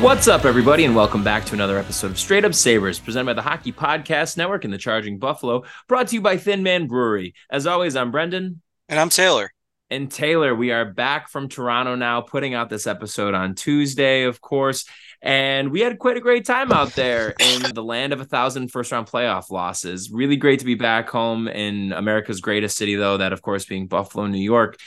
What's up, everybody, and welcome back to another episode of Straight Up Sabres, presented by the Hockey Podcast Network and the Charging Buffalo, brought to you by Thin Man Brewery. As always, I'm Brendan. And I'm Taylor. And Taylor, we are back from Toronto now, putting out this episode on Tuesday, of course. And we had quite a great time out there in the land of a thousand first round playoff losses. Really great to be back home in America's greatest city, though, that, of course, being Buffalo, New York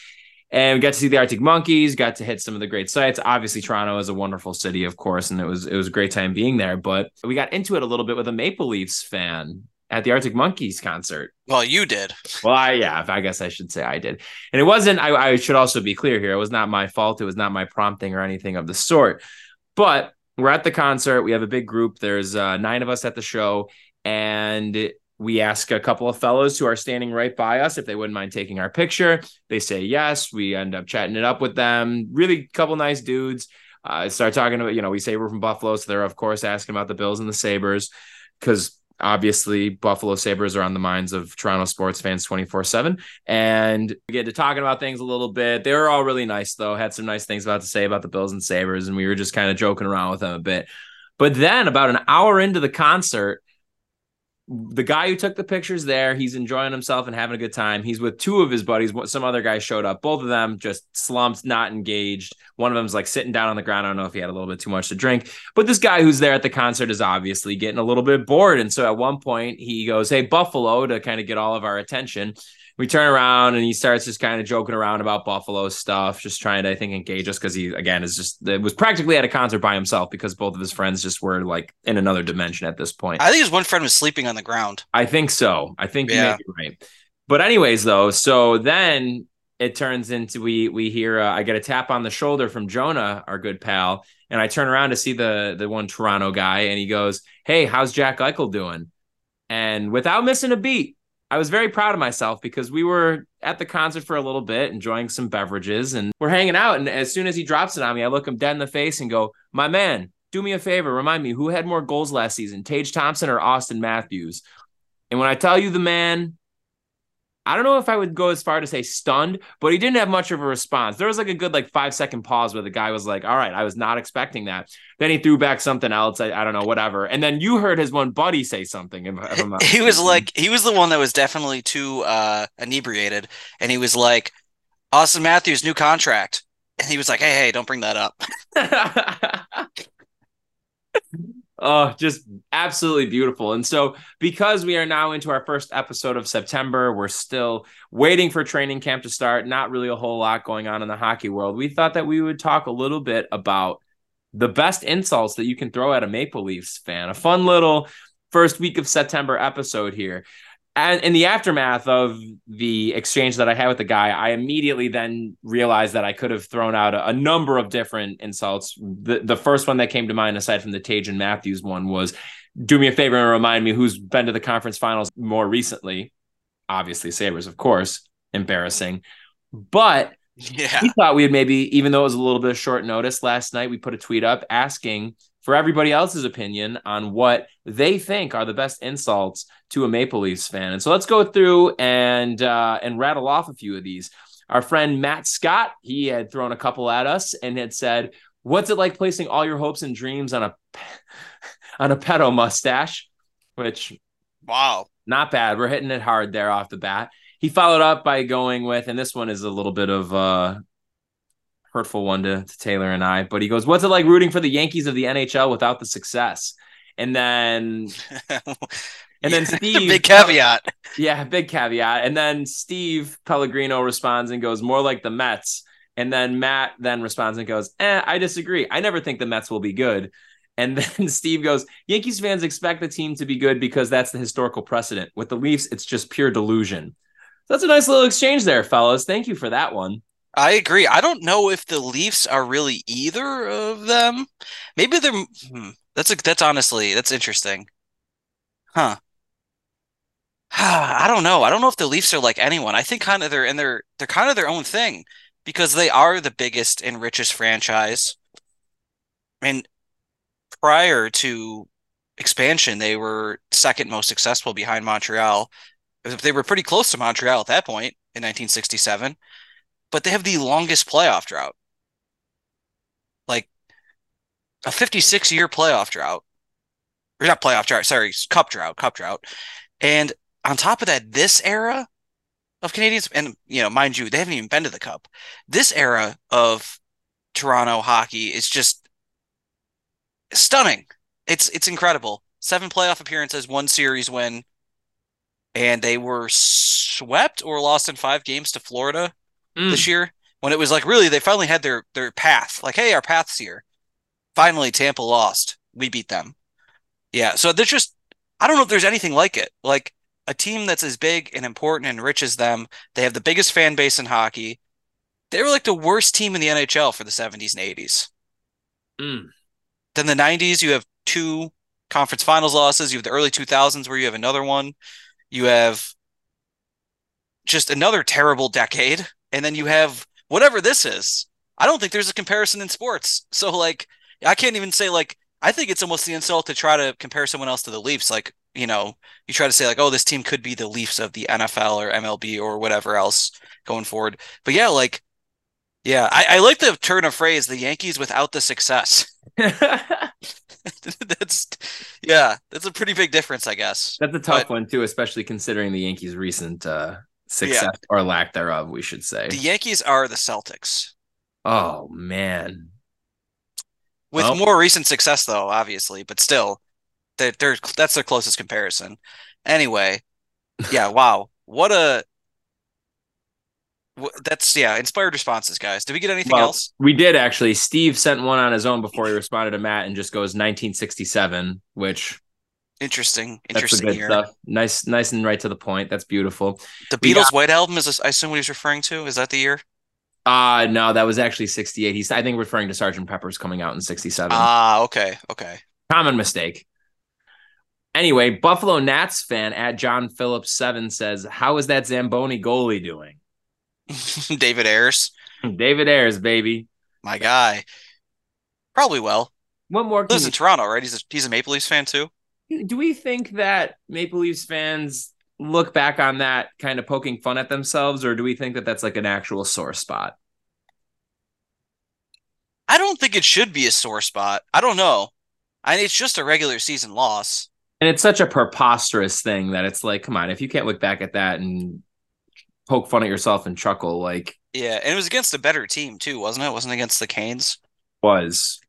and we got to see the Arctic Monkeys, got to hit some of the great sites. Obviously, Toronto is a wonderful city, of course, and it was it was a great time being there. But we got into it a little bit with a Maple Leafs fan at the Arctic Monkeys concert. Well, you did. Well, I yeah, I guess I should say I did. And it wasn't. I, I should also be clear here. It was not my fault. It was not my prompting or anything of the sort. But we're at the concert. We have a big group. There's uh, nine of us at the show, and we ask a couple of fellows who are standing right by us if they wouldn't mind taking our picture. They say yes. We end up chatting it up with them. Really, couple nice dudes. Uh, start talking about, you know, we say we're from Buffalo, so they're of course asking about the Bills and the Sabres because obviously Buffalo Sabres are on the minds of Toronto sports fans 24 7. And we get to talking about things a little bit. They were all really nice, though, had some nice things about to say about the Bills and Sabres. And we were just kind of joking around with them a bit. But then, about an hour into the concert, the guy who took the pictures there, he's enjoying himself and having a good time. He's with two of his buddies. Some other guys showed up. Both of them just slumped, not engaged. One of them's like sitting down on the ground. I don't know if he had a little bit too much to drink, but this guy who's there at the concert is obviously getting a little bit bored. And so at one point he goes, Hey, Buffalo, to kind of get all of our attention we turn around and he starts just kind of joking around about Buffalo stuff, just trying to, I think, engage us because he, again, is just, it was practically at a concert by himself because both of his friends just were like in another dimension at this point. I think his one friend was sleeping on the ground. I think so. I think yeah. you may be right. But, anyways, though, so then it turns into we we hear uh, I get a tap on the shoulder from Jonah, our good pal, and I turn around to see the the one Toronto guy, and he goes, "Hey, how's Jack Eichel doing?" And without missing a beat, I was very proud of myself because we were at the concert for a little bit, enjoying some beverages, and we're hanging out. And as soon as he drops it on me, I look him dead in the face and go, My man, do me a favor. Remind me who had more goals last season, Tage Thompson or Auston Matthews? And when I tell you the man I don't know if I would go as far to say stunned, but he didn't have much of a response. There was like a good like five second pause where the guy was like, "All right, I was not expecting that." Then he threw back something else. I, I don't know, whatever. And then you heard his one buddy say something. If, if he was like, he was the one that was definitely too uh, inebriated, and he was like, "Auston Matthews new contract," and he was like, "Hey, hey, don't bring that up." Oh, just absolutely beautiful. And so, because we are now into our first episode of September, we're still waiting for training camp to start. Not really a whole lot going on in the hockey world. We thought that we would talk a little bit about the best insults that you can throw at a Maple Leafs fan. A fun little first week of September episode here and in the aftermath of the exchange that I had with the guy, I immediately then realized that I could have thrown out a, a, number of different insults. The the first one that came to mind, aside from the Tage and Matthews one, was do me a favor and remind me who's been to the conference finals more recently. Obviously, Sabres, of course, embarrassing. But yeah. we thought we'd maybe, even though it was a little bit of short notice last night, we put a tweet up asking for everybody else's opinion on what they think are the best insults to a Maple Leafs fan. And so let's go through and uh, and rattle off a few of these. Our friend Matt Scott, he had thrown a couple at us and had said, "What's it like placing all your hopes and dreams on a on a pedo mustache?" Which, wow, not bad. We're hitting it hard there off the bat. He followed up by going with, and this one is a little bit of uh, hurtful one to, to Taylor and I. But he goes, "What's it like rooting for the Yankees of the NHL without the success?" And then, and then Steve, big caveat, yeah, big caveat. And then Steve Pellegrino responds and goes, "More like the Mets." And then Matt then responds and goes, "Eh, I disagree. I never think the Mets will be good." And then Steve goes, Yankees fans expect the team to be good because that's the historical precedent. With the Leafs, it's just pure delusion. So That's a nice little exchange there, fellas. Thank you for that one. I agree. I don't know if the Leafs are really either of them. Maybe they're. Hmm, that's a, that's honestly that's interesting, huh? I don't know. I don't know if the Leafs are like anyone. I think kind of they're in their they're kind of their own thing because they are the biggest and richest franchise. And prior to expansion, they were second most successful behind Montreal. They were pretty close to Montreal at that point in 1967 but they have the longest playoff drought. Like a 56 year playoff drought. Or not playoff drought, sorry, cup drought, cup drought. And on top of that, this era of Canadians, and you know, mind you, they haven't even been to the cup. This era of Toronto hockey is just stunning. It's it's incredible. Seven playoff appearances, one series win, and they were swept or lost in five games to Florida mm. this year when it was like really they finally had their their path. Like, hey, our path's here. Finally, Tampa lost. We beat them. Yeah. So there's just I don't know if there's anything like it. Like a team that's as big and important and rich as them. They have the biggest fan base in hockey. They were like the worst team in the NHL for the 70s and 80s. Mm. Then the 90s, you have two conference finals losses. You have the early 2000s where you have another one. You have just another terrible decade and then you have whatever this is. I don't think there's a comparison in sports. So like I can't even say like I think it's almost the insult to try to compare someone else to the Leafs. Like, you know, you try to say like, oh, this team could be the Leafs of the NFL or MLB or whatever else going forward. But yeah, like, yeah, I, I like the turn of phrase, the Yankees without the success. that's yeah, that's a pretty big difference, I guess. That's a tough but, one too, especially considering the Yankees' recent uh, success yeah. or lack thereof, we should say. The Yankees are the Celtics. Oh man. With well, more recent success though, obviously, but still they're, they're that's their closest comparison. Anyway, yeah, wow. What a that's yeah, inspired responses, guys. Did we get anything well, else? We did actually. Steve sent one on his own before he responded to Matt and just goes 1967, which Interesting, interesting That's good stuff. Nice, nice and right to the point. That's beautiful. The Beatles' got, White Album is, I assume, what he's referring to. Is that the year? Uh no, that was actually '68. He's, I think, referring to Sergeant Pepper's coming out in '67. Ah, okay, okay. Common mistake. Anyway, Buffalo Nats fan at John Phillips seven says, "How is that Zamboni goalie doing?" David Ayres. David Ayres, baby. My guy. Probably well. What more? Lives you... in Toronto, right? He's a, he's a Maple Leafs fan too do we think that Maple Leafs fans look back on that kind of poking fun at themselves, or do we think that that's like an actual sore spot? I don't think it should be a sore spot. I don't know. I it's just a regular season loss. And it's such a preposterous thing that it's like, come on, if you can't look back at that and poke fun at yourself and chuckle, like yeah, and it was against a better team too, wasn't it? it wasn't against the Canes. Was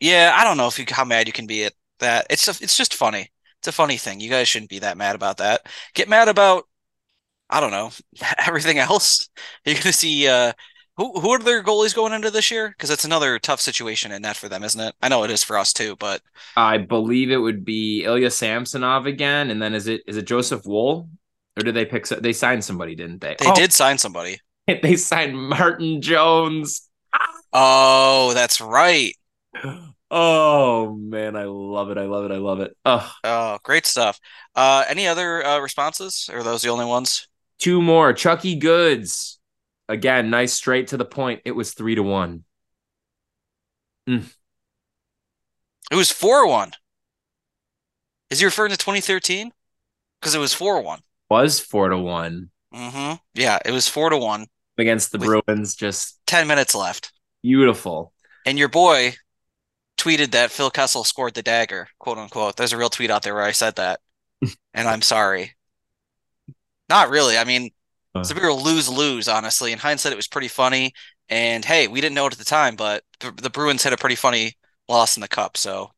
yeah, I don't know if you how mad you can be at that it's just, it's just funny. It's a funny thing. You guys shouldn't be that mad about that. Get mad about I don't know everything else. You're gonna see uh, who who are their goalies going into this year? Because it's another tough situation in net for them, isn't it? I know it is for us too, but I believe it would be Ilya Samsonov again, and then is it is it Joseph Woll or did they pick? They signed somebody, didn't they? They oh, did sign somebody. They signed Martin Jones. Oh, that's right. Oh man, I love it. I love it. I love it. Oh, oh great stuff. Uh, any other uh, responses? Or are those the only ones? Two more. Chucky Goods. Again, nice straight to the point. It was three to one. Mm. It was four one. Is he referring to 2013? Because it was four one. Was four to one. Mm-hmm. Yeah, it was four to one against the Bruins. Just ten minutes left. Beautiful. And your boy tweeted that Phil Kessel scored the dagger, quote unquote. There's a real tweet out there where I said that, and I'm sorry. Not really. I mean, it's a of lose lose, honestly. In hindsight, it was pretty funny. And hey, we didn't know it at the time, but the, the Bruins had a pretty funny loss in the cup. So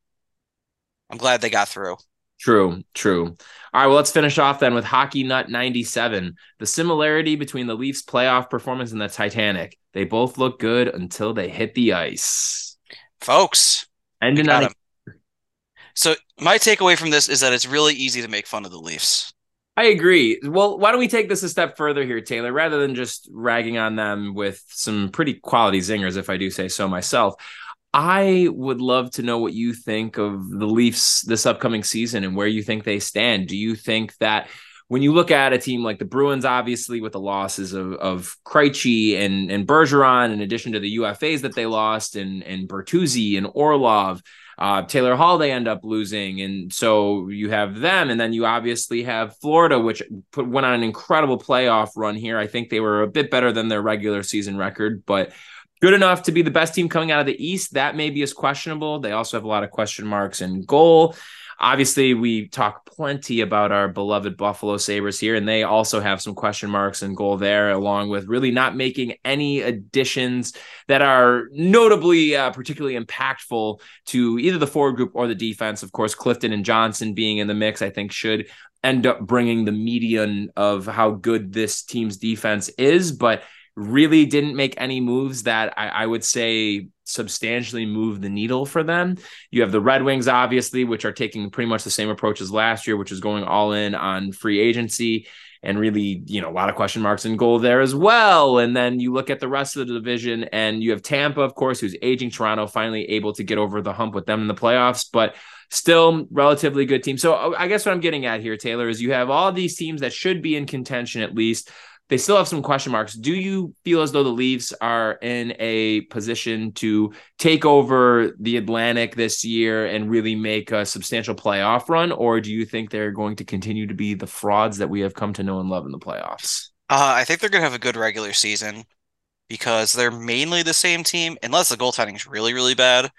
I'm glad they got through. True, true. All right, well, let's finish off then with Hockey Nut 97. The similarity between the Leafs' playoff performance and the Titanic. They both look good until they hit the ice. Folks, Ending on a, So my takeaway from this is that it's really easy to make fun of the Leafs. I agree. Well, why don't we take this a step further here, Taylor? Rather than just ragging on them with some pretty quality zingers, if I do say so myself, I would love to know what you think of the Leafs this upcoming season and where you think they stand. Do you think that when you look at a team like the Bruins, obviously with the losses of of Krejci and and Bergeron, in addition to the UFAs that they lost, and and Bertuzzi and Orlov, uh, Taylor Hall they end up losing, and so you have them, and then you obviously have Florida, which put, went on an incredible playoff run here. I think they were a bit better than their regular season record, but good enough to be the best team coming out of the East. That maybe is questionable. They also have a lot of question marks in goal. Obviously, we talk plenty about our beloved Buffalo Sabres here, and they also have some question marks and goal there, along with really not making any additions that are notably uh, particularly impactful to either the forward group or the defense. Of course, Clifton and Johnson being in the mix, I think, should end up bringing the median of how good this team's defense is. But really didn't make any moves that I, I, would say substantially move the needle for them. You have the Red Wings, obviously, which are taking pretty much the same approach as last year, which is going all in on free agency and really, you know, a lot of question marks in goal there as well. And then you look at the rest of the division and you have Tampa, of course, who's aging Toronto, finally able to get over the hump with them in the playoffs, but still relatively good team. So I guess what I'm getting at here, Taylor, is you have all these teams that should be in contention at least they still have some question marks. Do you feel as though the Leafs are in a position to take over the Atlantic this year and really make a substantial playoff run? Or do you think they're going to continue to be the frauds that we have come to know and love in the playoffs? Uh, I think they're going to have a good regular season because they're mainly the same team, unless the goaltending is really, really bad,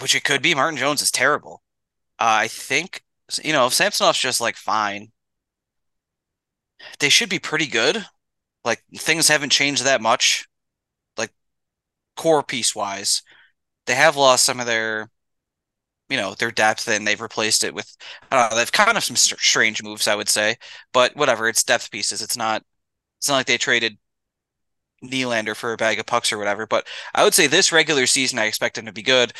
which it could be. Martin Jones is terrible. Uh, I think, you know, if Samsonov's just like fine, they should be pretty good. Like things haven't changed that much, like core piece wise. They have lost some of their, you know, their depth, and they've replaced it with I don't know. They've kind of some strange moves, I would say, but whatever. It's depth pieces. It's not. It's not like they traded Nylander for a bag of pucks or whatever. But I would say this regular season, I expect them to be good.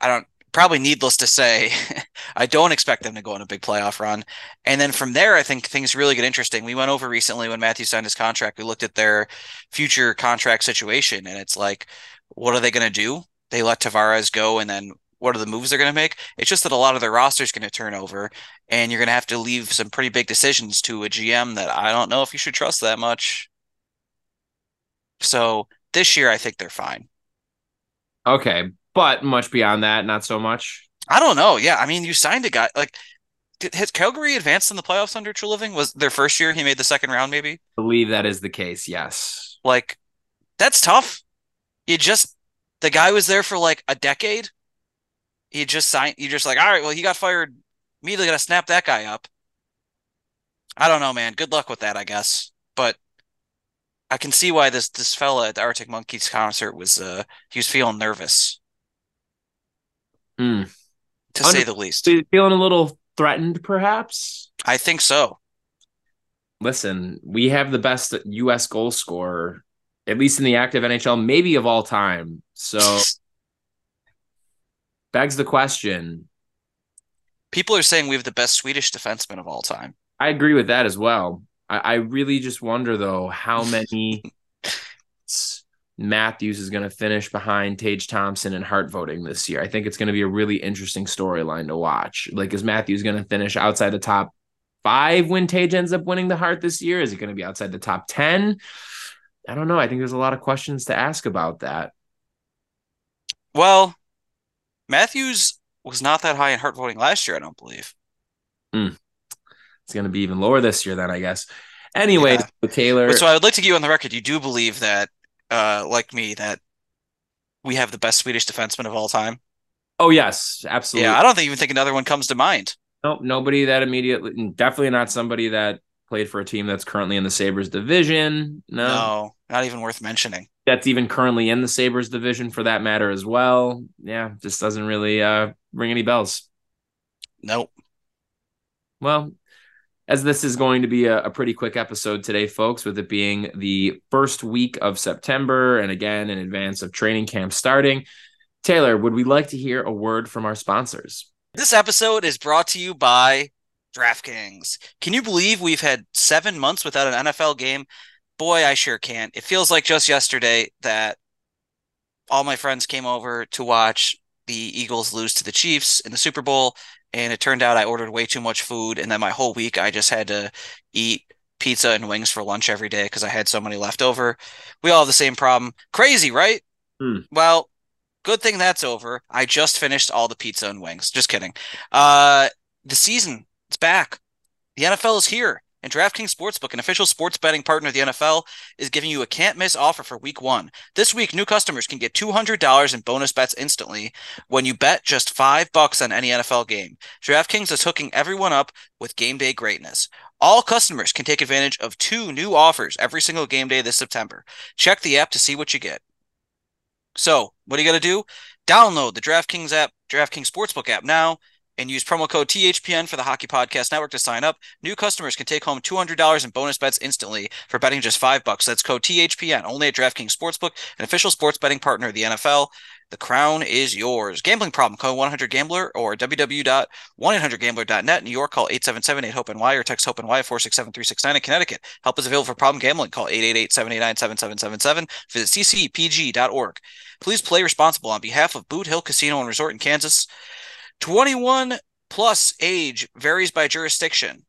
I don't probably needless to say, I don't expect them to go on a big playoff run. And then from there, I think things really get interesting. We went over recently when Matthew signed his contract, we looked at their future contract situation, and it's like, what are they going to do? They let Tavares go, and then what are the moves they're going to make? It's just that a lot of their roster is going to turn over, and you're going to have to leave some pretty big decisions to a GM that I don't know if you should trust that much. So this year, I think they're fine. Okay, but much beyond that, not so much. I don't know. Yeah, I mean, you signed a guy like has Calgary advanced in the playoffs under Treliving? Was their first year he made the second round? Maybe. I believe that is the case. Yes. Like, that's tough. You just the guy was there for like a decade. He just signed. You just like, all right. Well, he got fired. Immediately got to snap that guy up. I don't know, man. Good luck with that, I guess. But I can see why this this fella at the Arctic Monkeys concert was uh he was feeling nervous. Mm. To Under- say the least. Feeling a little threatened, perhaps? I think so. Listen, we have the best U.S. goal scorer, at least in the active NHL, maybe of all time. So, begs the question. People are saying we have the best Swedish defenseman of all time. I agree with that as well. I, I really just wonder, though, how many Matthews is going to finish behind Tage Thompson and Hart voting this year. I think it's going to be a really interesting storyline to watch. Like, is Matthews going to finish outside the top five when Tage ends up winning the Hart this year? Is it going to be outside the top 10? I don't know. I think there's a lot of questions to ask about that. Well, Matthews was not that high in Hart voting last year, I don't believe. Mm. It's going to be even lower this year, then, I guess. Anyway, yeah. Taylor. So I would like to get you on the record. You do believe that uh, like me that we have the best Swedish defenseman of all time? Oh yes, absolutely. Yeah, I don't even think another one comes to mind. Nope, nobody that immediately, definitely not somebody that played for a team that's currently in the Sabres division. No, no, not even worth mentioning. That's even currently in the Sabres division for that matter as well. Yeah, just doesn't really uh, ring any bells. Nope. Well, as this is going to be a, a, pretty quick episode today, folks, with it being the first week of September and again in advance of training camp starting. Taylor, would we like to hear a word from our sponsors? This episode is brought to you by DraftKings. Can you believe we've had seven months without an NFL game? Boy, I sure can. It feels like just yesterday that all my friends came over to watch the Eagles lose to the Chiefs in the Super Bowl. And it turned out I ordered way too much food. And then my whole week, I just had to eat pizza and wings for lunch every day because I had so many left over. We all have the same problem. Crazy, right? Hmm. Well, good thing that's over. I just finished all the pizza and wings. Just kidding. Uh, the season, it's back. The NFL is here. And DraftKings Sportsbook, an official sports betting partner of the NFL, is giving you a can't miss offer for week one. This week, new customers can get $200 in bonus bets instantly when you bet just five bucks on any NFL game. DraftKings is hooking everyone up with game day greatness. All customers can take advantage of two new offers every single game day this September. Check the app to see what you get. So, what do you got to do? Download the DraftKings app, DraftKings Sportsbook app now and use promo code THPN for the Hockey Podcast Network to sign up. New customers can take home $200 in bonus bets instantly for betting just 5 bucks. That's code THPN only at DraftKings Sportsbook, an official sports betting partner of the NFL. The crown is yours. Gambling problem, call 1-800-GAMBLER or www.1800gambler.net. New York, call 877-8-HOPE-NY or text HOPE-NY 467-369. In Connecticut, help is available for problem gambling. Call 888-789-7777. Visit ccpg.org. Please play responsible on behalf of Boot Hill Casino and Resort in Kansas. 21 plus age varies by jurisdiction.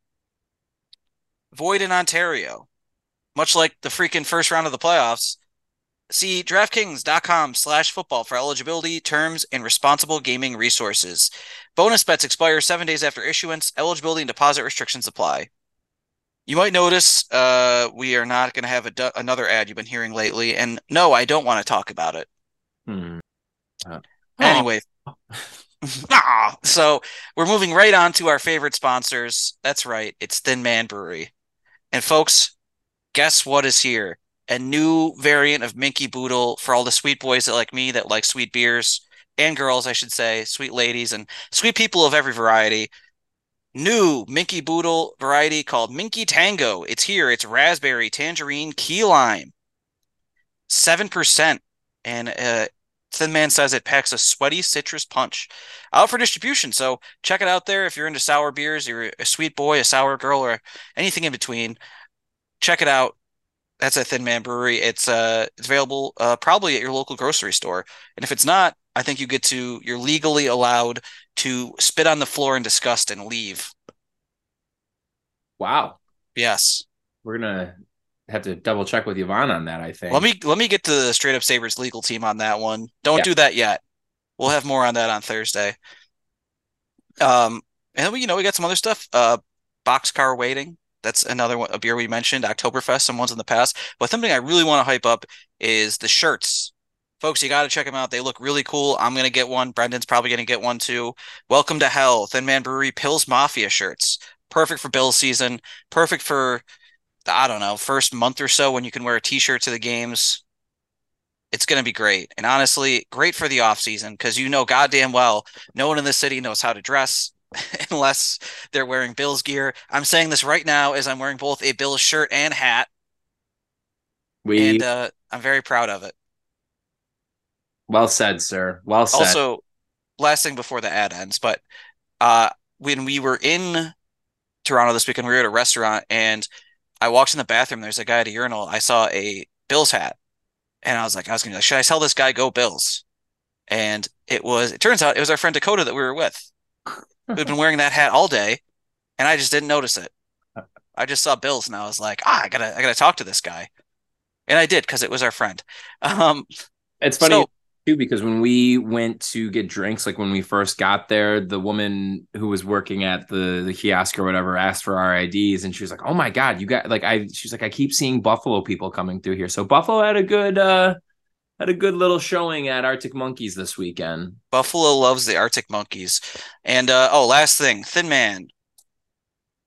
Void in Ontario. Much like the freaking first round of the playoffs. See DraftKings.com slash football for eligibility, terms, and responsible gaming resources. Bonus bets expire seven days after issuance. Eligibility and deposit restrictions apply. You might notice uh, we are not going to have a, another ad you've been hearing lately. And no, I don't want to talk about it. Hmm. Uh, Anyway. So we're moving right on to our favorite sponsors. That's right, it's Thin Man Brewery. And folks, guess what is here? A new variant of Minkey Boodle for all the sweet boys that like me that like sweet beers and girls, I should say, sweet ladies and sweet people of every variety. New Minkey Boodle variety called Minky Tango. It's here. It's raspberry, tangerine, key lime. 7%. And uh, Thin Man says it packs a sweaty citrus punch. Out for distribution, so check it out there if you're into sour beers, you're a sweet boy, a sour girl, or anything in between. Check it out. That's a Thin Man Brewery. It's uh it's available uh, probably at your local grocery store. And if it's not, I think you get to you're legally allowed to spit on the floor in disgust and leave. Wow. Yes. We're gonna have to double check with Yvonne on that. I think. Let me let me get to the straight up Sabres legal team on that one. Don't Yeah. do that yet. We'll have more on that on Thursday. Um, and then we, you know, we got some other stuff. Uh, Boxcar Waiting. That's another one, a beer we mentioned. Oktoberfest, some ones in the past. But something I really want to hype up is the shirts. Folks, you got to check them out. They look really cool. I'm gonna get one. Brendan's probably gonna get one too. Welcome to Hell, Thin Man Brewery Bills Mafia shirts. Perfect for Bill season. Perfect for I don't know, first month or so when you can wear a t-shirt to the games. It's going to be great. And honestly, great for the off season because you know goddamn well no one in the city knows how to dress unless they're wearing Bills gear. I'm saying this right now as I'm wearing both a Bills shirt and hat we and uh, I'm very proud of it. well said, sir. Well said. Also, last thing before the ad ends, but uh, when we were in Toronto this weekend, we were at a restaurant and I walked in the bathroom. There's a guy at a urinal. I saw a Bills hat, and I was like, I was gonna be like, should I tell this guy go Bills? And it was. It turns out it was our friend Dakota that we were with, who'd been wearing that hat all day, and I just didn't notice it. I just saw Bills, and I was like, ah, I gotta, I gotta talk to this guy, and I did because it was our friend. Um, It's funny So- too because when we went to get drinks, like when we first got there, the woman who was working at the the kiosk or whatever asked for our IDs, and she was like, "Oh my god, you got like I." She's like, "I keep seeing Buffalo people coming through here." So Buffalo had a good uh had a good little showing at Arctic Monkeys this weekend. Buffalo loves the Arctic Monkeys. And uh, oh, last thing, Thin Man,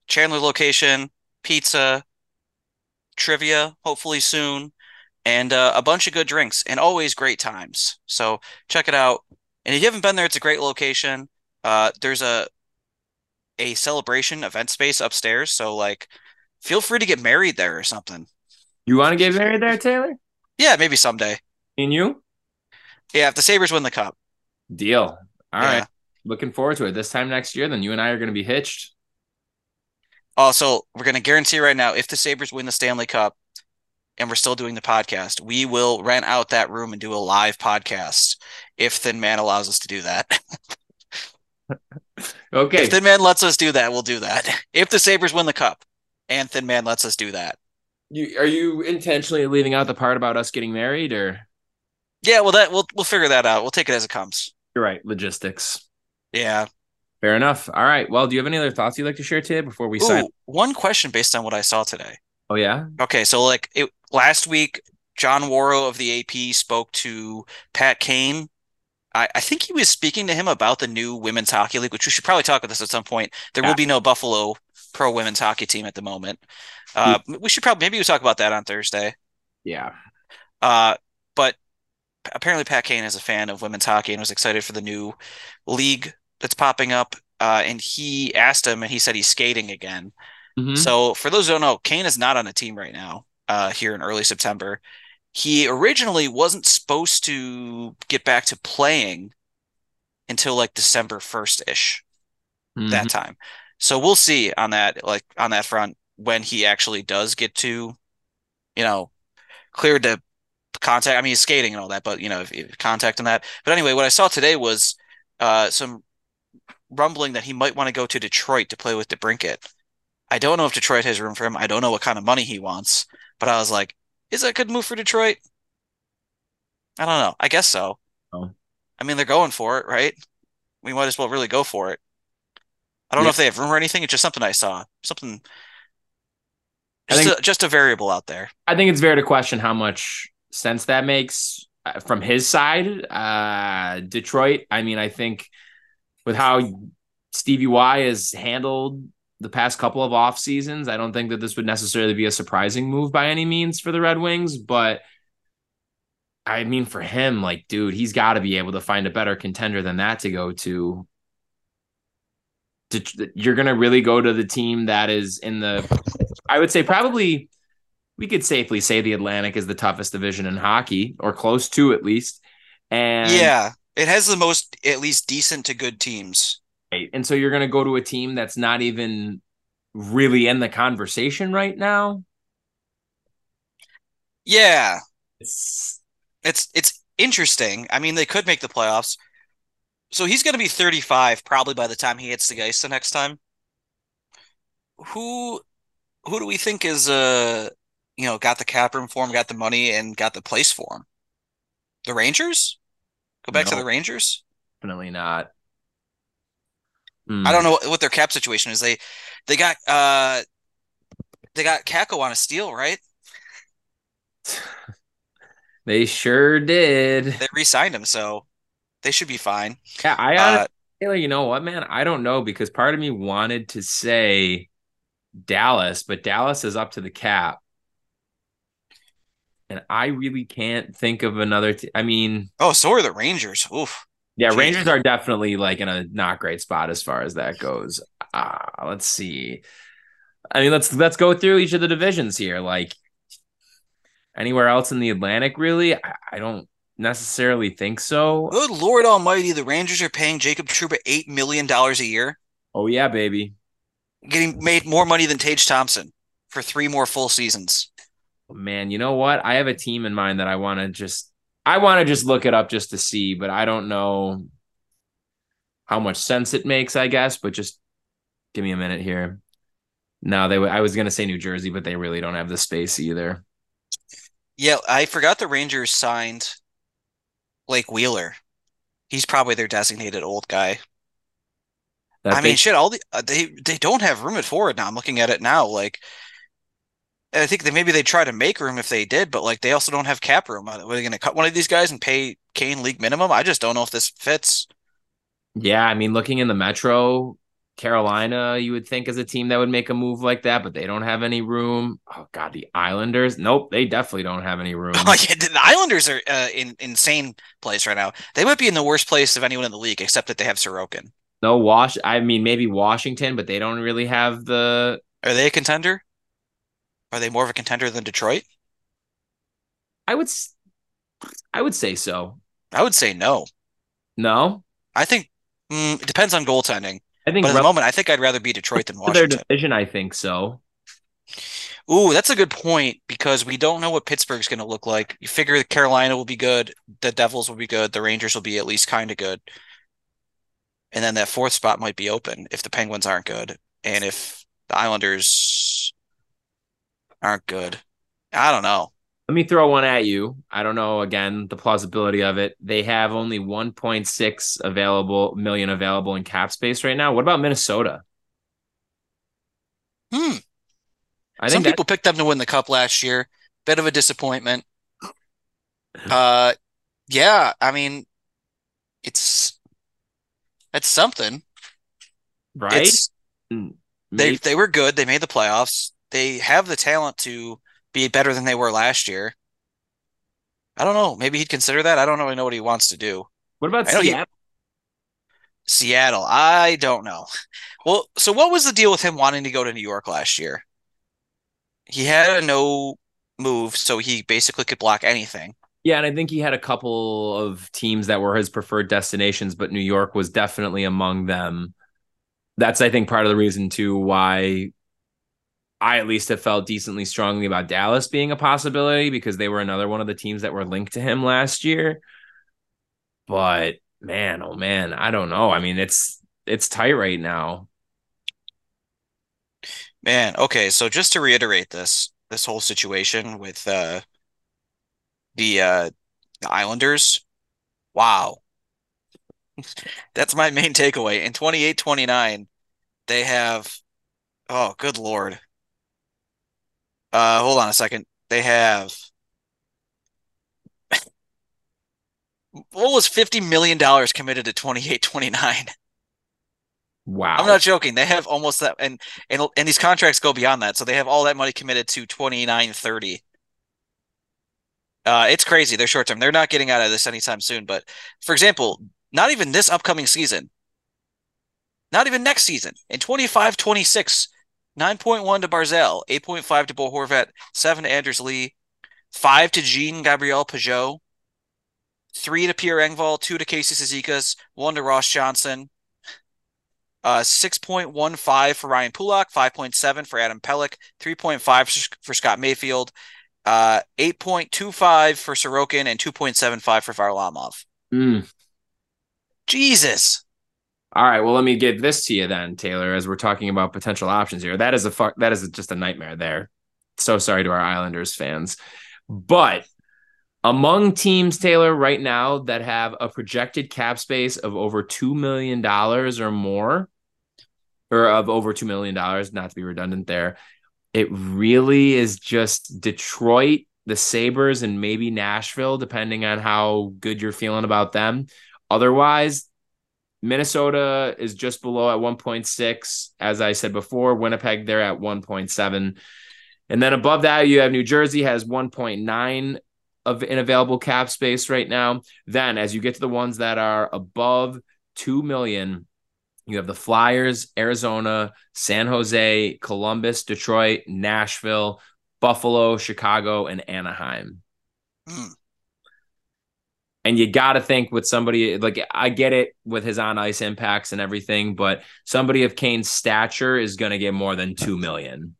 Chandler location, pizza, trivia, hopefully soon, and uh, a bunch of good drinks and always great times. So check it out. And if you haven't been there, it's a great location. Uh, there's a a celebration event space upstairs, so like, feel free to get married there or something. You want to get married there, Taylor? Yeah, maybe someday. And you? Yeah, if the Sabres win the cup. Deal. All right. Yeah. looking forward to it. This time next year, then you and I are going to be hitched. Also, we're going to guarantee right now if the Sabres win the Stanley Cup and we're still doing the podcast, we will rent out that room and do a live podcast if Thin Man allows us to do that. okay. If Thin Man lets us do that, we'll do that. If the Sabres win the cup and Thin Man lets us do that. You, are you intentionally leaving out the part about us getting married or? Yeah, well that we'll we'll figure that out. We'll take it as it comes. You're right. Logistics. Yeah. Fair enough. All right. Well, do you have any other thoughts you'd like to share today before we Ooh, sign? one question based on what I saw today. Oh yeah. Okay, so like it last week, John Wawrow of the AP spoke to Pat Kane. I, I think he was speaking to him about the new women's hockey league, which we should probably talk about this at some point. There Yeah. will be no Buffalo pro women's hockey team at the moment. Uh, we should probably maybe we talk about that on Thursday. Yeah. Uh, but apparently Pat Kane is a fan of women's hockey and was excited for the new league that's popping up. Uh, and he asked him, and he said he's skating again. Mhm. So for those who don't know, Kane is not on a team right now. Uh, here in early September, he originally wasn't supposed to get back to playing until like December first ish that Mhm. time. So we'll see on that like on that front when he actually does get to, you know, clear to contact. I mean, he's skating and all that, but you know, if, if contact and that. But anyway, what I saw today was uh, some rumbling that he might want to go to Detroit to play with DeBrincat. I don't know if Detroit has room for him. I don't know what kind of money he wants, but I was like, is that a good move for Detroit? I don't know. I guess so. Oh. I mean, they're going for it, right? We might as well really go for it. I don't know if they have room or anything. It's just something I saw. Something. I Just, think- a, just a variable out there. I think it's fair to question how much sense that makes uh, from his side. Uh, Detroit, I mean, I think with how Stevie Y has handled the past couple of off seasons, I don't think that this would necessarily be a surprising move by any means for the Red Wings. But I mean, for him, like, dude, he's got to be able to find a better contender than that to go to. Det- You're going to really go to the team that is in the, I would say, probably we could safely say the Atlantic is the toughest division in hockey, or close to at least. And yeah, it has the most at least decent to good teams. And so you're going to go to a team that's not even really in the conversation right now. Yeah, It's it's it's interesting. I mean, they could make the playoffs. So he's going to be 35 probably by the time he hits the ice the next time. Who who do we think is uh you know got the cap room for him, got the money, and got the place for him? The Rangers? Go back to the Rangers? definitely not. Hmm. I don't know what, what their cap situation is. They they got uh they got Kakko on a steal, right? They sure did. They re-signed him, so they should be fine. Yeah, I Uh, honestly, Taylor, you know what, man? I don't know because part of me wanted to say Dallas, but Dallas is up to the cap. And I really can't think of another. T- I mean, oh, so are the Rangers. Oof. Yeah, Jeez. Rangers are definitely like in a not great spot as far as that goes. Uh, let's see. I mean, let's let's go through each of the divisions here. Like anywhere else in the Atlantic, really, I, I don't necessarily think so. Good Lord Almighty, the Rangers are paying Jacob Trouba eight million dollars a year, Oh yeah, baby. getting made more money than Tage Thompson for three more full seasons. Man, you know what? I have a team in mind that I want to just I want to just look it up just to see, but I don't know how much sense it makes, I guess, but just give me a minute here. No, they I was going to say New Jersey, but they really don't have the space either. Yeah, I forgot the Rangers signed Blake Wheeler. He's probably their designated old guy. That I they- mean, shit, all the uh, they they don't have room at forward now. I'm looking at it now. Like, I think that maybe they try to make room if they did, but like they also don't have cap room. Are they going to cut one of these guys and pay Kane league minimum? I just don't know if this fits. yeah, I mean, looking in the Metro, Carolina, you would think is a team that would make a move like that, but they don't have any room. Oh God, the Islanders, nope, they definitely don't have any room. Oh, yeah, the Islanders are uh, in insane place right now. They might be in the worst place of anyone in the league, except that they have Sorokin. No Wash. I mean, maybe Washington, but they don't really have the. Are they a contender? Are they more of a contender than Detroit? I would, I would say so. I would say no. No, I think Mm, it depends on goaltending. I think But at the moment, I think I'd rather be Detroit than to their Washington. division, I think so. Ooh, that's a good point because we don't know what Pittsburgh's going to look like. You figure Carolina will be good, the Devils will be good, the Rangers will be at least kind of good. And then that fourth spot might be open if the Penguins aren't good and if the Islanders aren't good. I don't know. Let me throw one at you. I don't know again the plausibility of it. They have only 1.6 available million available in cap space right now. What about Minnesota? Hmm. I Some think that, people picked them to win the cup last year. Bit of a disappointment. Uh, yeah, I mean, it's it's something. right? It's they they were good. They made the playoffs. They have the talent to be better than they were last year. I don't know. Maybe he'd consider that. I don't really know what he wants to do. what about know he- Seattle? Seattle, I don't know. Well, so what was the deal with him wanting to go to New York last year? He had a no move, so he basically could block anything. Yeah, and I think he had a couple of teams that were his preferred destinations, but New York was definitely among them. That's, I think, part of the reason too why I at least have felt decently strongly about Dallas being a possibility because they were another one of the teams that were linked to him last year. But man, oh man, I don't know. I mean, it's it's tight right now. Man, okay, so just to reiterate this this whole situation with uh the uh the Islanders, wow. That's my main takeaway. In 28-29, they have oh, good Lord. Uh hold on a second. They have what was $50 million committed to 28-29? Wow. I'm not joking. They have almost that, and and and these contracts go beyond that. So they have all that money committed to 29, 30. Uh, it's crazy. They're short term. They're not getting out of this anytime soon. But for example, not even this upcoming season, not even next season. In 25, 26, 9.1 to Barzal, 8.5 to Bo Horvat, 7 to Anders Lee, 5 to Jean Gabriel Pageau, 3 to Pierre Engvall, 2 to Casey Cizikas, 1 to Ross Johnston, uh, 6.15 for Ryan Pulock, 5.7 for Adam Pelech, 3.5 for Scott Mayfield, uh, 8.25 for Sorokin, and 2.75 for Varlamov. Mm. Jesus. All right, well, let me give this to you then, Taylor, as we're talking about potential options here. That is a fuck. That is just a nightmare there. So sorry to our Islanders fans, but among teams, Taylor, right now that have a projected cap space of over two million dollars or more, or of over two million dollars, not to be redundant there, it really is just Detroit, the Sabres, and maybe Nashville, depending on how good you're feeling about them. Otherwise, Minnesota is just below at 1.6. As I said before, Winnipeg, they're at 1.7. And then above that, you have New Jersey has 1.9 of in available cap space right now. Then, as you get to the ones that are above 2 million, you have the Flyers, Arizona, San Jose, Columbus, Detroit, Nashville, Buffalo, Chicago, and Anaheim. Hmm. And you got to think with somebody like I get it with his on ice impacts and everything, but somebody of Kane's stature is going to get more than 2 million.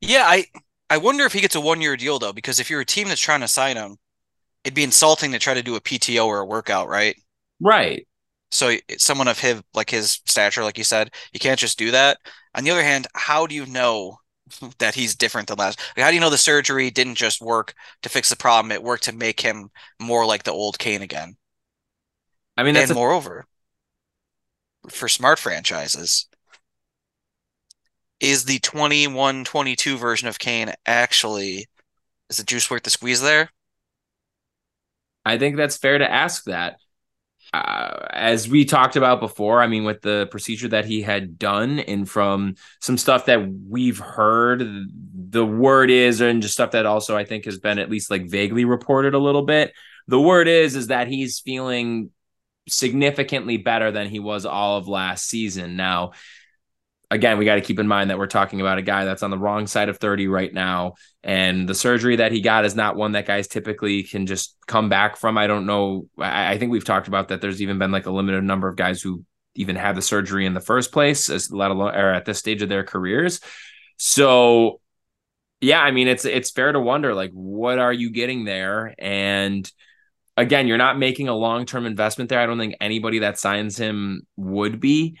Yeah, I I wonder if he gets a one year deal though, because if you're a team that's trying to sign him, it'd be insulting to try to do a PTO or a workout, right? Right. So someone of his like his stature, like you said, you can't just do that. On the other hand, how do you know that he's different than last? Like, how do you know the surgery didn't just work to fix the problem? It worked to make him more like the old Kane again. I mean, that's and a, moreover, for smart franchises, is the 21-22 version of Kane actually is the juice worth the squeeze there? I think that's fair to ask that. Uh, as we talked about before, I mean, with the procedure that he had done, and from some stuff that we've heard, the word is, and just stuff that also I think has been at least like vaguely reported a little bit. The word is, is that he's feeling significantly better than he was all of last season. Now, again, we got to keep in mind that we're talking about a guy that's on the wrong side of 30 right now. And the surgery that he got is not one that guys typically can just come back from. I don't know. I, I think we've talked about that. There's even been like a limited number of guys who even had the surgery in the first place, as let alone or at this stage of their careers. So yeah, I mean it's it's fair to wonder like what are you getting there? And again, you're not making a long-term investment there. I don't think anybody that signs him would be.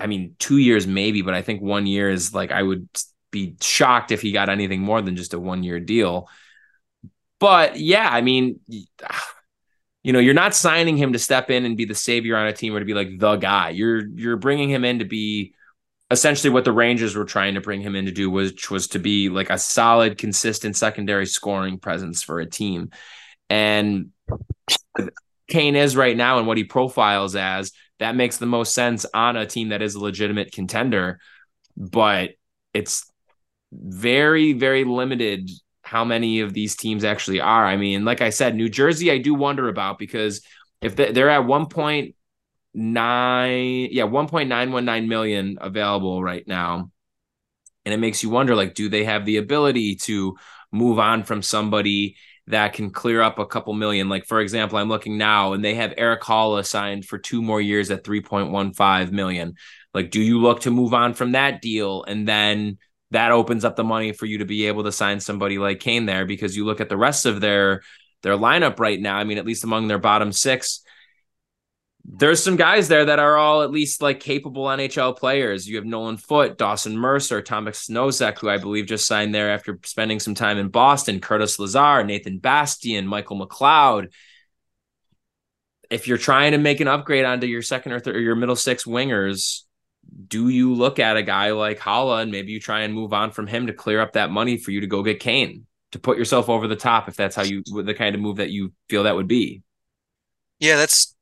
I mean, two years maybe, but I think one year is like I would be shocked if he got anything more than just a one-year deal. But yeah, I mean, you know, you're not signing him to step in and be the savior on a team or to be like the guy. You're you're bringing him in to be essentially what the Rangers were trying to bring him in to do, which was to be like a solid, consistent secondary scoring presence for a team. And Kane is right now and what he profiles as, that makes the most sense on a team that is a legitimate contender. But it's very, very limited how many of these teams actually are. I mean, like I said, New Jersey, I do wonder about because if they're at 1.9, yeah, 1.919 million available right now. And it makes you wonder like, do they have the ability to move on from somebody that can clear up a couple million? Like, for example, I'm looking now and they have Erik Haula signed for two more years at 3.15 million. Like, do you look to move on from that deal and then that opens up the money for you to be able to sign somebody like Kane there because you look at the rest of their their lineup right now. I mean, at least among their bottom six, there's some guys there that are all at least like capable NHL players. You have Nolan Foote, Dawson Mercer, Thomas Nosek, who I believe just signed there after spending some time in Boston, Curtis Lazar, Nathan Bastian, Michael McLeod. If you're trying to make an upgrade onto your second or third or your middle six wingers, do you look at a guy like Haula and maybe you try and move on from him to clear up that money for you to go get Kane to put yourself over the top if that's how you the kind of move that you feel that would be? Yeah, that's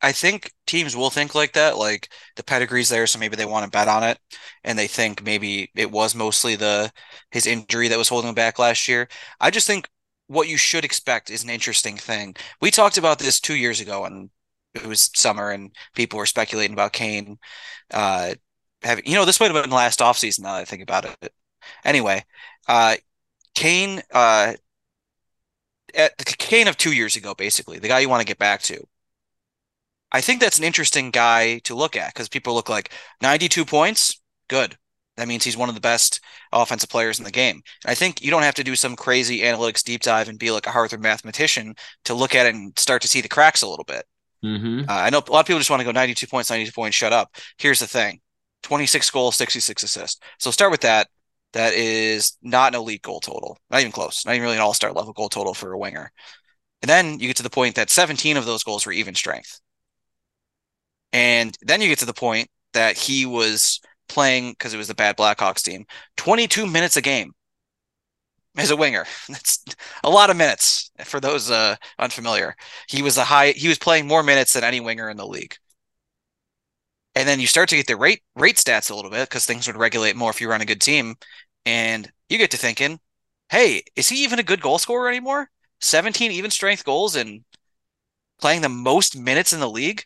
I think teams will think like that. Like the pedigree's there, so maybe they want to bet on it, and they think maybe it was mostly the his injury that was holding him back last year. I just think what you should expect is an interesting thing. We talked about this two years ago, and it was summer and people were speculating about Kane. Uh, having you know this might have been last offseason now that I think about it. Anyway, uh, Kane, uh, at the Kane of two years ago, basically the guy you want to get back to. I think that's an interesting guy to look at because people look like 92 points, good. That means he's one of the best offensive players in the game. And I think you don't have to do some crazy analytics deep dive and be like a Harvard mathematician to look at it and start to see the cracks a little bit. Mm-hmm. Uh, I know a lot of people just want to go 92 points, 92 points, shut up. Here's the thing 26 goals, 66 assists. So start with that. That is not an elite goal total, not even close, not even really an all star level goal total for a winger. And then you get to the point that 17 of those goals were even strength. And then you get to the point that he was playing because it was the bad Blackhawks team 22 minutes a game as a winger. That's a lot of minutes for those uh, unfamiliar. He was a high. He was playing more minutes than any winger in the league. And then you start to get the rate rate stats a little bit because things would regulate more if you run a good team, and you get to thinking, hey, is he even a good goal scorer anymore? 17 even strength goals and playing the most minutes in the league.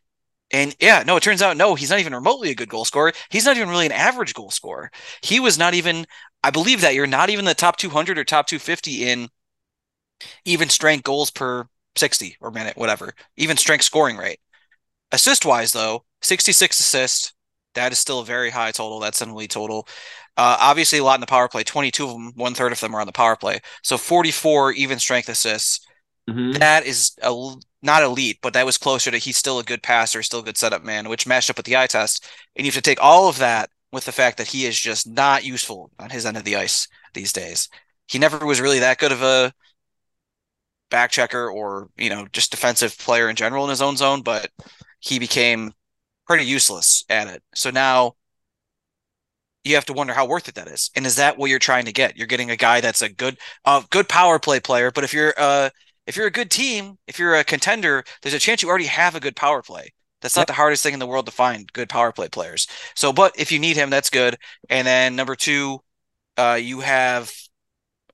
And yeah, no, it turns out no, he's not even remotely a good goal scorer. He's not even really an average goal scorer. He was not even I believe that you're not even the top 200 or top 250 in even strength goals per 60 or minute, whatever, even strength scoring rate. Assist wise, though, 66 assists. That is still a very high total. That's an elite total. Uh, obviously, a lot in the power play. 22 of them, one third of them are on the power play. So 44 even strength assists. Mm-hmm. That is a, not elite, but that was closer to he's still a good passer, still a good setup man, which matched up with the eye test. And you have to take all of that with the fact that he is just not useful on his end of the ice these days. He never was really that good of a back checker or, you know, just defensive player in general in his own zone, but he became pretty useless at it. So now you have to wonder how worth it that is. And is that what you're trying to get? You're getting a guy that's a good uh good power play player, but if you're uh if you're a good team, if you're a contender, there's a chance you already have a good power play. That's not yep. the hardest thing in the world to find good power play players. So, but if you need him, that's good. And then number two, uh, you have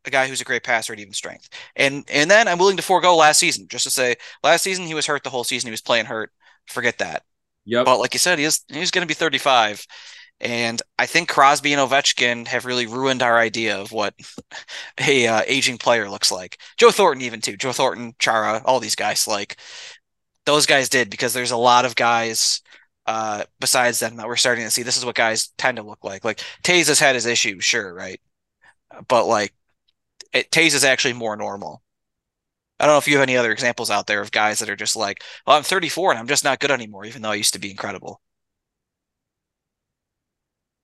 a guy who's a great passer at even strength. And and then I'm willing to forego last season just to say last season he was hurt the whole season. He was playing hurt. Forget that. Yep. But like you said, he is he's going to be 35. And I think Crosby and Ovechkin have really ruined our idea of what a uh, aging player looks like. Joe Thornton, even too. Joe Thornton, Chara, all these guys. Like those guys did because there's a lot of guys uh, besides them that we're starting to see. This is what guys tend to look like. Like Toews has had his issues, sure, right? But like it, Toews is actually more normal. I don't know if you have any other examples out there of guys that are just like, well, I'm 34 and I'm just not good anymore, even though I used to be incredible.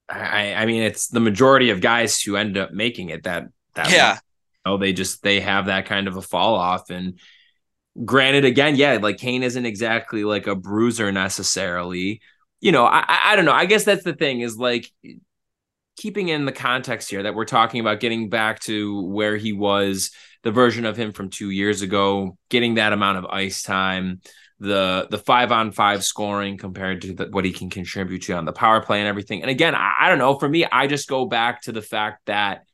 I, I mean, it's the majority of guys who end up making it that that yeah. Oh, they just they have that kind of a fall off. And granted, again, yeah, like Kane isn't exactly like a bruiser necessarily. You know, I I don't know. I guess that's the thing is like keeping in the context here that we're talking about getting back to where he was, the version of him from two years ago, getting that amount of ice time, the the five on five scoring compared to the, what he can contribute to on the power play and everything. And again, I, I don't know. For me, I just go back to the fact that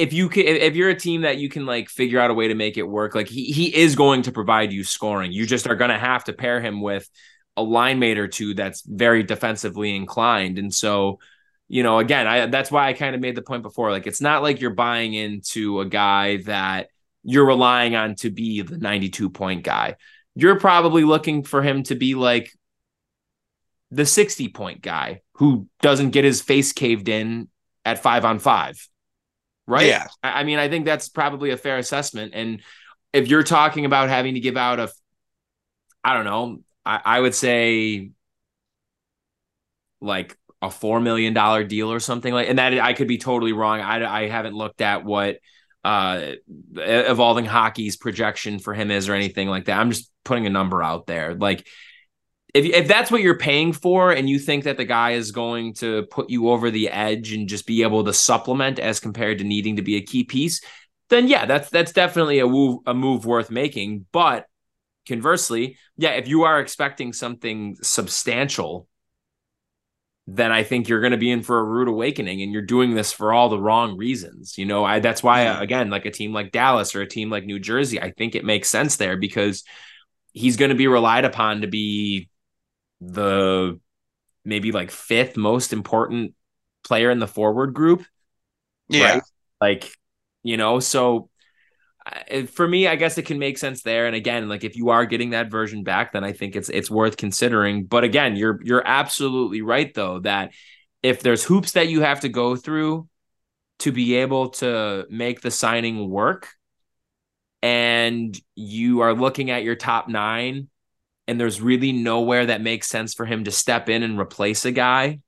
if you can if you're a team that you can like figure out a way to make it work like he he is going to provide you scoring you just are going to have to pair him with a line mate or two that's very defensively inclined and so you know again i that's why i kind of made the point before like it's not like you're buying into a guy that you're relying on to be the 92 point guy you're probably looking for him to be like the 60 point guy who doesn't get his face caved in at 5 on 5 right? Yeah. I, mean, I think that's probably a fair assessment. And if you're talking about having to give out a, I don't know, I, I would say like a four million dollar deal or something like, and that I could be totally wrong. I I haven't looked at what uh evolving hockey's projection for him is or anything like that. I'm just putting a number out there. Like if if that's what you're paying for and you think that the guy is going to put you over the edge and just be able to supplement as compared to needing to be a key piece, then yeah, that's that's definitely a move a move worth making. But conversely, yeah, if you are expecting something substantial, then I think you're going to be in for a rude awakening and you're doing this for all the wrong reasons. You know, I that's why mm-hmm. again, like a team like Dallas or a team like New Jersey, I think it makes sense there because he's going to be relied upon to be the maybe like fifth most important player in the forward group. Yeah. Right? Like, you know, so for me, I guess it can make sense there. And again, like if you are getting that version back, then I think it's it's worth considering. But again, you're you're absolutely right though that if there's hoops that you have to go through to be able to make the signing work, and you are looking at your top nine and there's really nowhere that makes sense for him to step in and replace a guy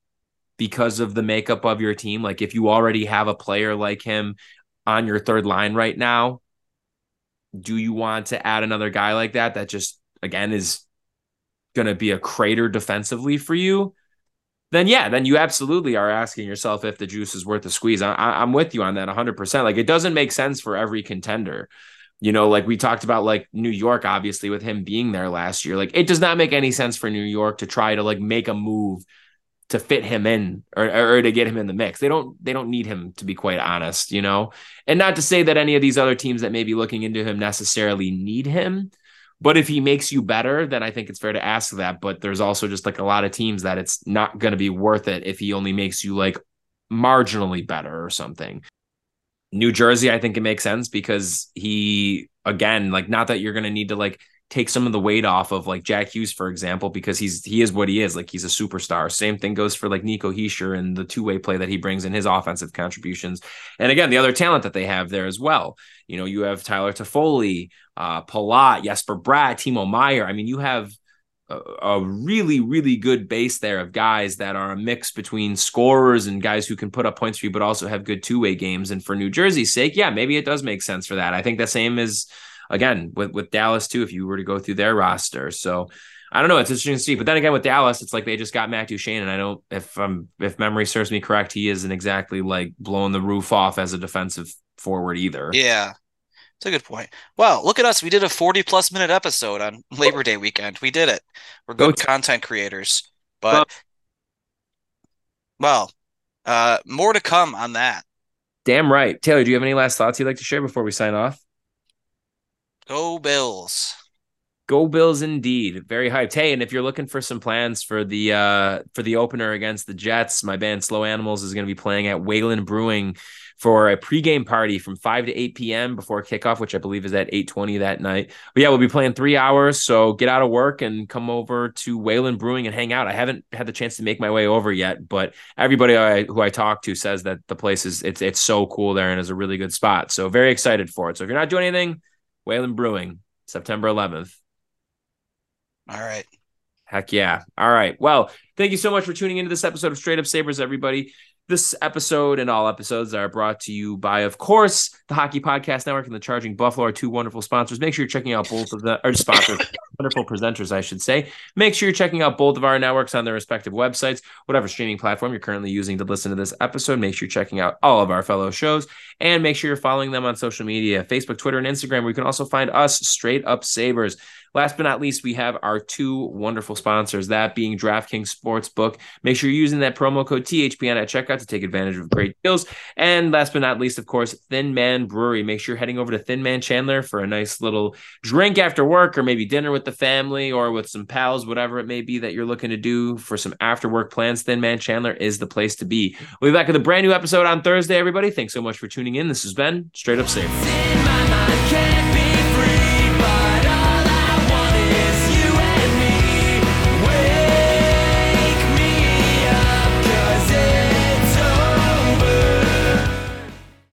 because of the makeup of your team. Like if you already have a player like him on your third line right now, do you want to add another guy like that that just again is going to be a crater defensively for you? Then yeah, then you absolutely are asking yourself if the juice is worth the squeeze. I, am with you on that 100%. Like it doesn't make sense for every contender you know, like we talked about, like New York, obviously, with him being there last year. Like, it does not make any sense for New York to try to like make a move to fit him in or, or to get him in the mix. They don't they don't need him to be quite honest, you know. And not to say that any of these other teams that may be looking into him necessarily need him, but if he makes you better, then I think it's fair to ask that. But there's also just like a lot of teams that it's not going to be worth it if he only makes you like marginally better or something. New Jersey, I think it makes sense because he again, like not that you're gonna need to like take some of the weight off of like Jack Hughes, for example, because he's he is what he is. Like he's a superstar. Same thing goes for like Nico Hischier and the two-way play that he brings in his offensive contributions. And again, the other talent that they have there as well. You know, you have Tyler Toffoli, uh, Palat, Jesper Bratt, Timo Meier. I mean, you have a, really, really good base there of guys that are a mix between scorers and guys who can put up points for you, but also have good two way games. And for New Jersey's sake, yeah, maybe it does make sense for that. I think the same is again with with Dallas too. If you were to go through their roster, so. I don't know. It's interesting to see. But then again, with Dallas, it's like they just got Matt Duchene, and I don't if um if memory serves me correct, he isn't exactly like blowing the roof off as a defensive forward either. Yeah, it's a good point. Wow, look at us. We did a 40 plus minute episode on Labor Day weekend. We did it. We're good Go content creators. But well, uh more to come on that. Damn right. Taylor, do you have any last thoughts you'd like to share before we sign off? Go Bills. Go Bills indeed. Very hyped. Hey, and if you're looking for some plans for the uh for the opener against the Jets, my band Slow Animals is going to be playing at Wayland Brewing for a pregame party from 5 to 8 p.m. before kickoff, which I believe is at 8:20 that night. But yeah, we'll be playing 3 hours, so get out of work and come over to Wayland Brewing and hang out. I haven't had the chance to make my way over yet, but everybody I, who I talk to says that the place is it's it's so cool there and is a really good spot. So very excited for it. So if you're not doing anything, Wayland Brewing, September 11th. All right. Heck yeah. All right. Well, thank you so much for tuning into this episode of Straight Up Sabres, everybody. This episode and all episodes are brought to you by, of course, the Hockey Podcast Network and the Charging Buffalo, are two wonderful sponsors. Make sure you're checking out both of the or sponsors, wonderful presenters, I should say. Make sure you're checking out both of our networks on their respective websites, whatever streaming platform you're currently using to listen to this episode. Make sure you're checking out all of our fellow shows and make sure you're following them on social media Facebook, Twitter, and Instagram, where you can also find us straight up Sabres. Last but not least, we have our two wonderful sponsors, that being DraftKings Sportsbook. Make sure you're using that promo code THPN at checkout to take advantage of great deals. And last but not least, of course, Thin Man Brewery. Make sure you're heading over to Thin Man Chandler for a nice little drink after work or maybe dinner with the family or with some pals, whatever it may be that you're looking to do for some after work plans. Thin Man Chandler is the place to be. We'll be back with a brand new episode on Thursday, everybody. Thanks so much for tuning in. This has been Straight Up Safe.